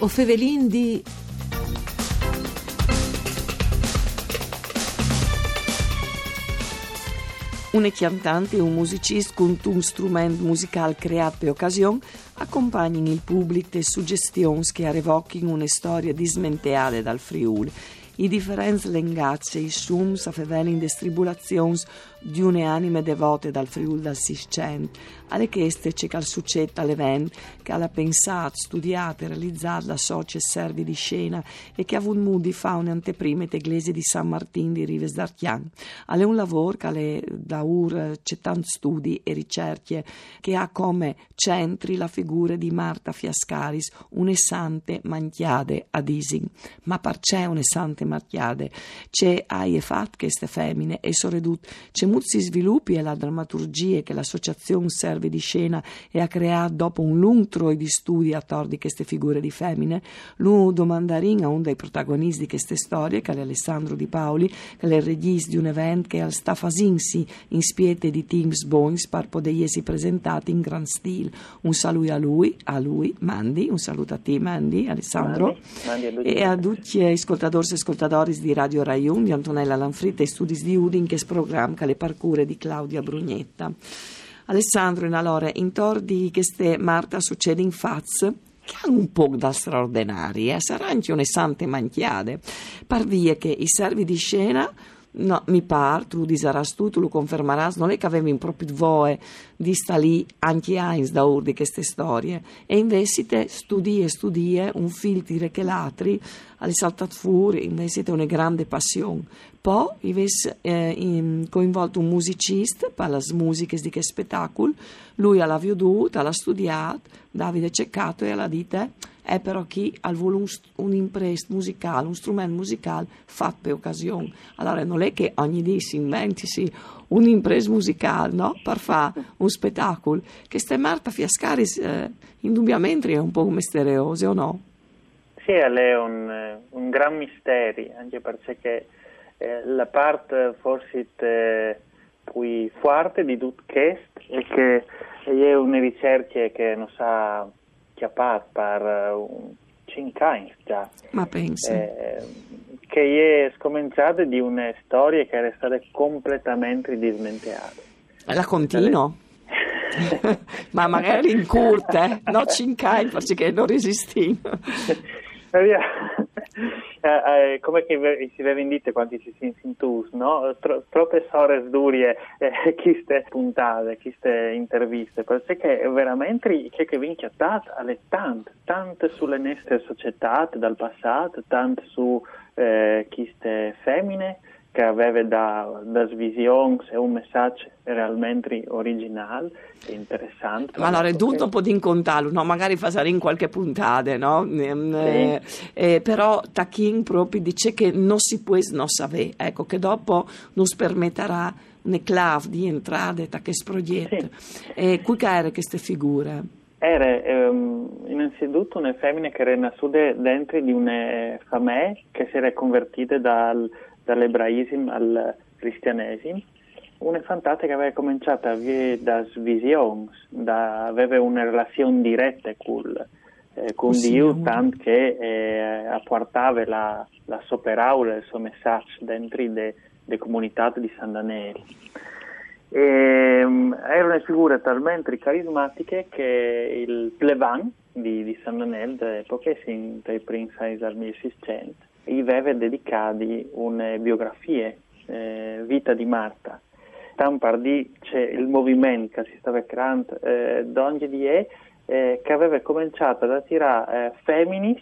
O fevelin di... Un cantante un musicista con un strumento musicale creato per occasione accompagnano il pubblico e suggestioni che revochino una storia dismenteale dal Friuli i differenze lengazze, i sums a fevelin des tribulazions di une anime devote dal Friul dal Siscent, alle cheste c'è cal succetta l'event che ha pensato, studiato e realizzato la socia servi di scena e che ha avuto modo di fare un'anteprima eglise di San Martin di Rives d'Archian. Alle un lavoro che da ur c'è tanti studi e ricerche che ha come centri la figura di Marta Fiascaris, un'essante manchiade ad Ising. Ma par c'è un'essante manchiade, c'è ai fat queste femmine e soredut c'è molti sviluppi e la drammaturgia che l'associazione serve di scena e ha creato dopo un lungo troi di studi attorno a queste figure di femmine, lui domandarin a uno dei protagonisti di queste storie, che è Alessandro Di Paoli, che è il regista di un evento che sta fasinsi in spiete di Teams Boings per potersi presentati in gran stile. Un saluto a lui, a lui, Mandi, un saluto a te Mandi, Alessandro, Mandi, Mandi e a tutti gli ascoltatori e ascoltatori di Radio Rai 1, di Antonella Lanfritta e studi di Udin, che è programma che le parcure di Claudia Brugnetta. Alessandro, in allora, intorno di queste Marta succede in Faz, che hanno un po' da straordinari, eh? saranno anche sante manchiade. Par che i servi di scena No, mi par, tu disaras tu, tu lo confermaras, non è che avevi proprio voce di sta lì anche Heinz da urdi queste storie, e invece te studi e studi un filtro che l'altri alle saltat fuori, invece te una grande passione. Poi invece eh, coinvolto un musicista per le musiche di che spettacolo, lui l'ha veduto, l'ha studiato, Davide Ceccato e l'ha detto è però chi ha voluto un impresto musicale, un strumento musicale fatto per occasione. Allora non è che ogni dì si inventi un'impresa musicale no? per fare un spettacolo. Che ste Marta Fiascaris eh, indubbiamente è un po' misteriosa o no? Sì, è un, un gran mistero, anche perché eh, la parte forse più forte di tutto questo è che è una ricerca che non sa chiappat uh, 5 anni già. Ma pensi? Eh, che è scominciata di una storia che era stata completamente dismentata. La continuo? Ma magari in curte, eh? no 5 anni perché non resisti. Eh, eh, come si vede in dite quando si sintus, no? Tro, troppe sore durie eh, queste puntate, queste interviste, perché veramente che che vince alle tante, tante sulle nostre società dal passato, tante su eh, queste femmine, che aveva da, da visioni e un messaggio realmente originale e interessante. Ma allora, tutto un po' di incontarlo, no? magari fare in qualche puntata, no? Sì. Eh, eh, però Tachin proprio dice che non si può non sapere, ecco, che dopo non permetterà una clave di entrare da questo progetto. Sì. E qui erano queste figure? Era ehm, innanzitutto una femmina che era nata dentro di una famiglia che si era convertita dal dall'ebraismo al cristianesimo, una fantata che aveva cominciato a avere da visioni, da, aveva una relazione diretta con, eh, con Dio, tanto che eh, apportava la, la sua parola, il suo messaggio dentro le comunità di San Daniele. E, um, era una figura talmente carismatica che il plevan di, di San Daniele dell'epoca, sin dai primi anni del 1600, gli aveva dedicato una biografia, eh, Vita di Marta. Tampardì c'è il movimento che si stava creando eh, d'ogni di e, eh, che aveva cominciato ad attirare eh, femminis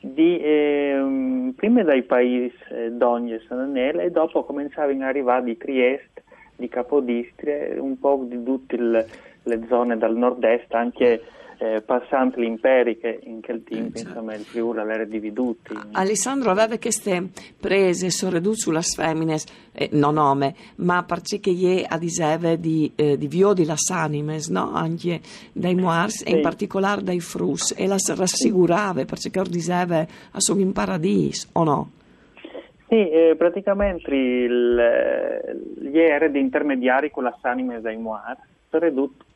di, eh, prima dai paesi eh, d'ogni e Sananelle e dopo cominciavano ad arrivare di Trieste, di Capodistria, un po' di tutte le zone dal nord-est, anche eh, passante l'imperi che in quel tempo eh, insomma il Friuli era dividuto. Alessandro aveva queste prese sorredute sulle femmine, eh, non nome, ma perché gli adiseve di, eh, di vio di las animes, no? anche dai moars sì. e in particolare dai frus, e las rassicurava perché ordiseve a sono in paradiso, o no? Sì, eh, praticamente il, gli eredi intermediari con las animes dai moars, sono ridotti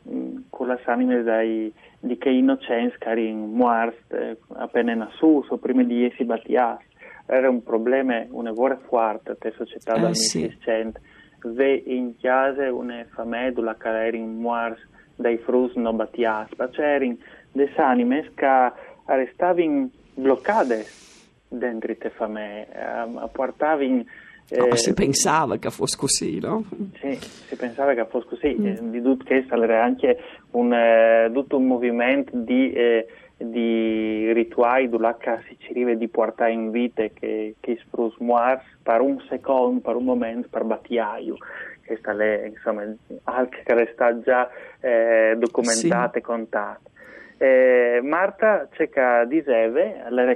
con las animes dai di che innocenza cari muars eh, appena nasus o prima di essi battias era un problema una vuole forte te società dal eh, 1600 sì. ve in chiase una famedula che era in muars dai frus no battias ma c'erano le anime che restavano bloccate dentro te famè eh, portavano No, eh, si pensava che fosse così, no? Sì, si pensava che fosse così. Mm. Eh, di tutto questo era anche un, eh, tutto un movimento di, eh, di rituali che si cercava di portare in vita che, che sprusmuars per un secondo, per un momento, per battiaio. Questa è, insomma, anche che resta già eh, documentata sì. e contata. Eh, Marta cerca diceva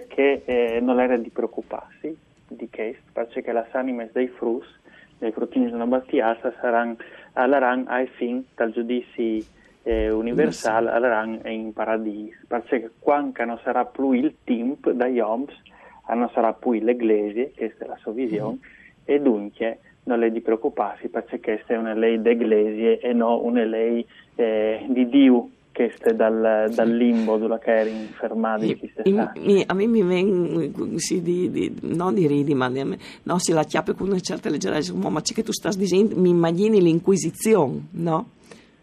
che eh, non era di preoccuparsi di questo, perché le anime dei frus, dei fruttini della battiassa, saranno all'aran ai fin dal giudizio eh, universale all'aran in paradiso, perché quando non sarà più il tempo dagli oms, non sarà più l'Eglise, questa è la sua visione, mm. e dunque non è di preoccuparsi perché questa è una legge d'Eglise e non una legge eh, di Dio che dal, dal limbo dove eri infermato a me mi viene sì, di, di, non di ridi ma di, no, si la chiappe con una certa leggerezza. Ma c'è che tu stai dicendo mi immagini l'inquisizione no?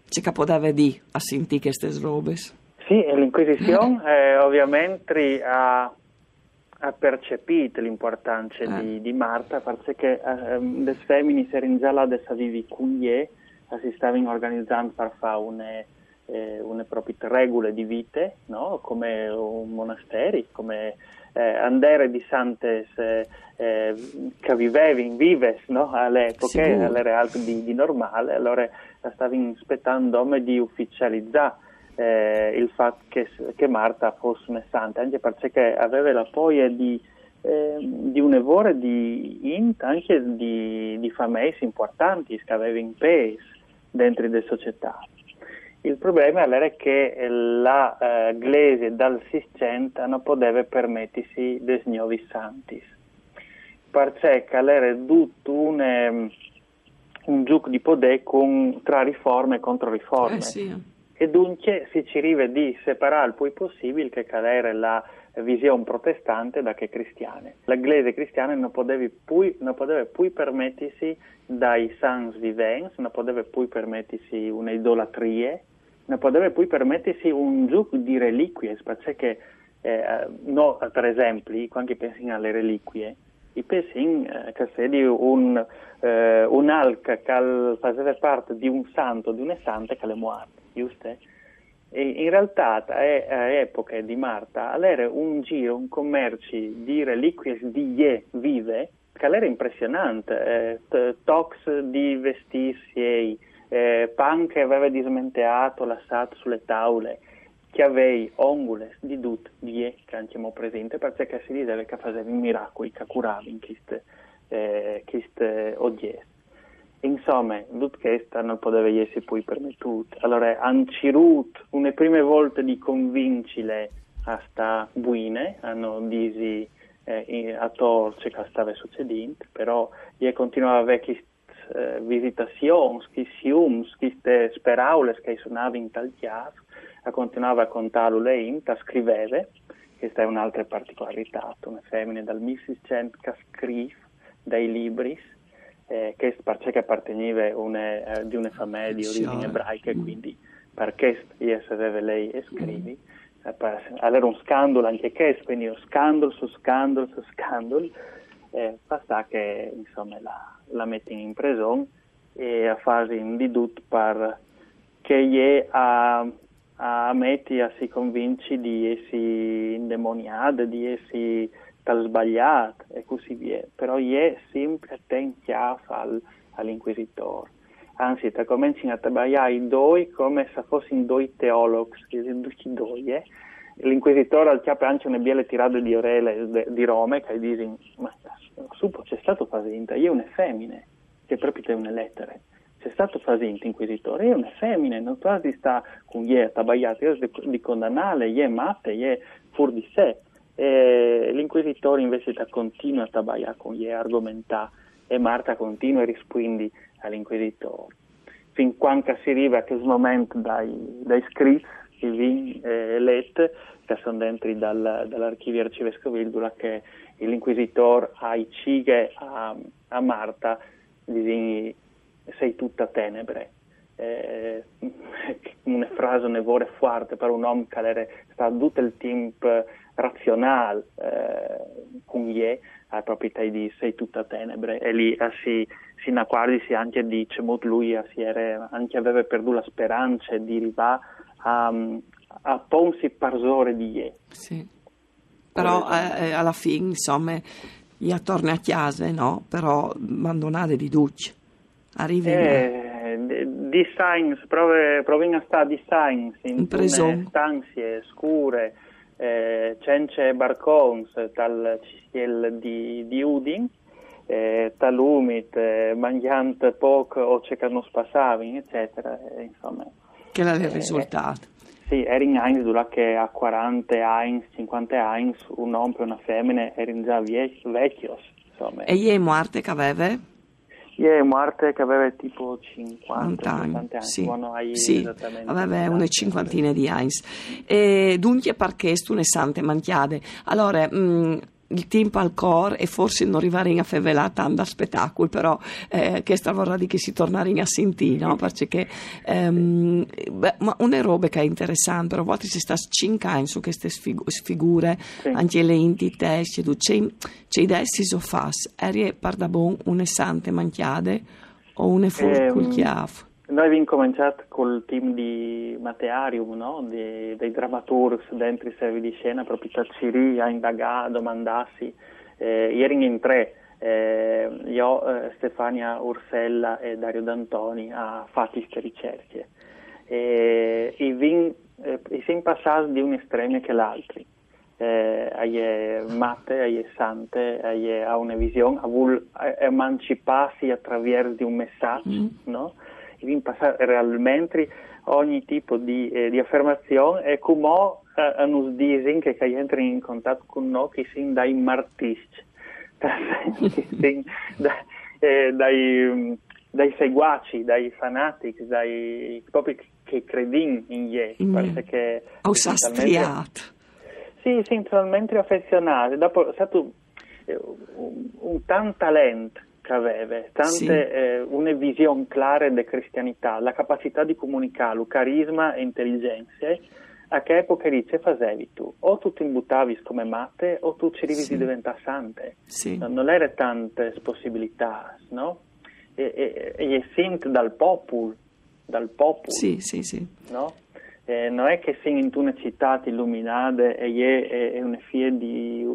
c'è che poteva dire a sentire queste robe sì l'inquisizione eh, ovviamente ha ha percepito l'importanza eh. di, di, Marta perché eh, le femmine erano già là adesso vivi con lei si stavano organizzando per fare una eh, una proprie regole di vite, no? come un monastero, come eh, andare di santes eh, eh, che vivevi in vives no? all'epoca, sì. all'era di, di normale, allora stavi aspettando di ufficializzare eh, il fatto che, che, Marta fosse una santa, anche perché aveva la poi di, eh, di un evore di int, anche di, di famesi importanti che aveva in paese dentro le società. Il problema era che la eh, Glese dal 600 non poteva permettersi dei nuovi santi, perché era tutto un, um, un gioco di potere con, tra riforme e controriforme. Eh sì. E dunque si cercava di separare il più possibile che era la visione protestante da che cristiane. La Glese cristiana non poteva più, non poteva più permettersi dai sans vivens, non poteva più permettersi un'idolatria non poteva poi permettersi un gioco di reliquie, perché eh, no, per esempio, quando pensi alle reliquie, i pensi eh, che se di un, eh, un'alca che faceva parte di un santo, di una santa che è morta, giusto? In realtà a epoca di Marta era un giro, un commercio di reliquie di Ie vive, che era impressionante, eh, tox di vestirsi eh, Pan aveva dismantellato la SAT sulle tavole, che aveva ongules di tut vie che abbiamo presente, perché si diceva che faceva miracoli, che curava in queste eh, oggetti. Insomma, tutto questo non poteva essere poi permettuto. Allora, cercato una prima volta di convincere a sta buine, hanno detto eh, a torce che stava succedendo, però io continuava a avere questi eh, visitacions, questi siums, queste speraules che suonava in tal chiave, continuava a contare lei, che scriveva, questa è un'altra particolarità, una femmina dal 1600 che scrive dei libri, eh, che perché apparteneva una, eh, di una famiglia di origine ebraica, mm. quindi perché aveva lei e scrivi. Mm. Allora un scandalo anche questo, quindi scandalo su scandalo su scandalo, eh, basta che insomma la, la mettono in prigione e a fare un ditut per che gli a, a metti a si convinci di essere indemoniato, di essere tal sbagliato e così via, però è sempre ten chiave all'inquisitore. Anzi, ti cominci a trabalhare i due come se fossero due teologi, due, eh? L'inquisitore al chiappe anche una biele tirata di orele di Rome che dice, ma supo c'è stato fasinta, io una femmine, che proprio una lettera. C'è stato fasinta inquisitore, io una femmine, non quasi sta con gli tabagliati, io di condannare, gli è matte, gli è fur di sé. E l'inquisitore invece da continua a tabagliare con gli argomentà e Marta continua a rispondere all'inquisitore. Fin quando si arriva a questo momento dai, dai scritti vin eh, let che sono dentro dal, dall'archivio arcivescovile che l'inquisitor ha i cighe a, a Marta dice sei tutta tenebre. Eh, una frase nevore forte per un uomo che stato tutto il tempo razionale eh, con gli ha proprietà di sei tutta tenebre. E lì eh, si, si acquardi si anche dice molto lui eh, si era, anche aveva perduto la speranza di arrivare a, a ponsi parsore di ye. Sì. Però eh, alla fine insomma io torno a casa no? però abbandonate di duce arrivi eh, di science proviamo a stare di science in stanze scure eh, cence barcons tal ciel di, di Udin, eh, talumit, eh, mangiant poco o c'è che non spassavi, eccetera. Eh, insomma. Che era il eh, risultato? Sì, eri in Heinz, dura che a 40 Heinz, 50 Heinz, un uomo e una femmina erano già vecchios. Insomma. E ieri Marte che aveva? Ieri Marte che aveva tipo 50 anni. Sì, sì aveva una cinquantina di Heinz. E dunque perché tu ne sante manchiade. Allora, mh, mm, il tempo al core e forse non arrivare a fevelare tanto spettacolo, però eh, che vorrà di che si tornare a sentire, no? Perché ehm, beh, ma una roba che è interessante, però a volte si sta cincando su queste figure, sì. anche le entità, c'è, c'è idee si so fas, eri per da buon un sante manchiade o un furculchiaf? Ehm, noi abbiamo cominciato col team di Matearium, no? di, dei dramaturgs dentro i servi di scena, proprio a Ciri a indagare, a domandarsi. Eh, ieri in tre, eh, io, eh, Stefania Ursella e Dario D'Antoni a fatto queste ricerche. E, i vin, eh, siamo passati di un estremo che l'altro. Eh, è matte, è sante, ha una visione, vuole emanciparsi attraverso un messaggio, mm. no? in passare realmente ogni tipo di, eh, di affermazione e come eh, nos dicono che, che entrano in contatto con noi che sono dai martisti, da, eh, dai, dai seguaci, dai fanatici, dai proprio che credono in Ie. Mm. Perché sastriato. Sì, sì, totalmente affezionato. Dopo è stato eh, un, un tan talento aveva, tante, sì. eh, una visione clara della cristianità, la capacità di comunicare, il carisma e intelligenza, a che epoca dice facevi tu? O tu ti imbuttavi come matte o tu ci sì. di diventare sante. Sì. Non, erano tante possibilità, no? E, e, e è sint dal popolo, dal popolo. Sì, sì, sì. No? Eh, non è che siamo in una città illuminata e è, è una figlia di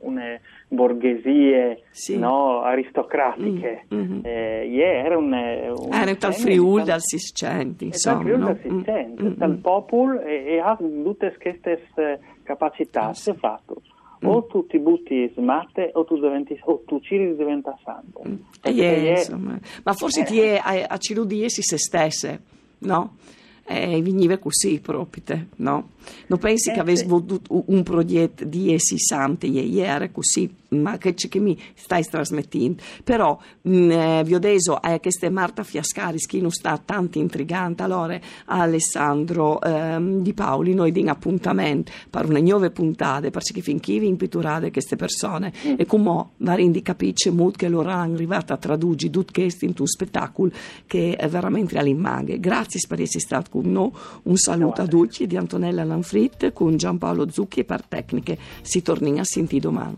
una borghesie sì. no, aristocratiche. Mm, mm-hmm. Eh, era un, un era dal Friuli, dal Siscenti, insomma. Dal Friuli, dal Siscenti, mm-hmm. dal popolo e, e, ha tutte queste capacità. Ah, sì. fatto. Mm. O tu ti butti smatte o tu, diventi, o tu Ciri diventa santo. Mm. E è, insomma. Ma forse eh. ti è a, a Cirudiesi se stesse, no? E veniva così proprio, no? Non pensi eh, che avessi voluto un progetto di essi santi, era così, ma che, che mi stai trasmettendo. Però, mh, mm, eh, vi ho detto, eh, questa Marta Fiascari, che non sta tanto intrigante, allora Alessandro ehm, Di Paoli, noi diamo appuntamento per una nuova puntata, perché finché vi impiturate queste persone, mm. e come va a capisce molto che loro hanno arrivato a tradurre tutto questo in un spettacolo che è veramente all'immagine. Grazie per essere stato con noi, un saluto a tutti di Antonella Lanfrit con Giampaolo Zucchi e per tecniche. Si torna a sentire domani.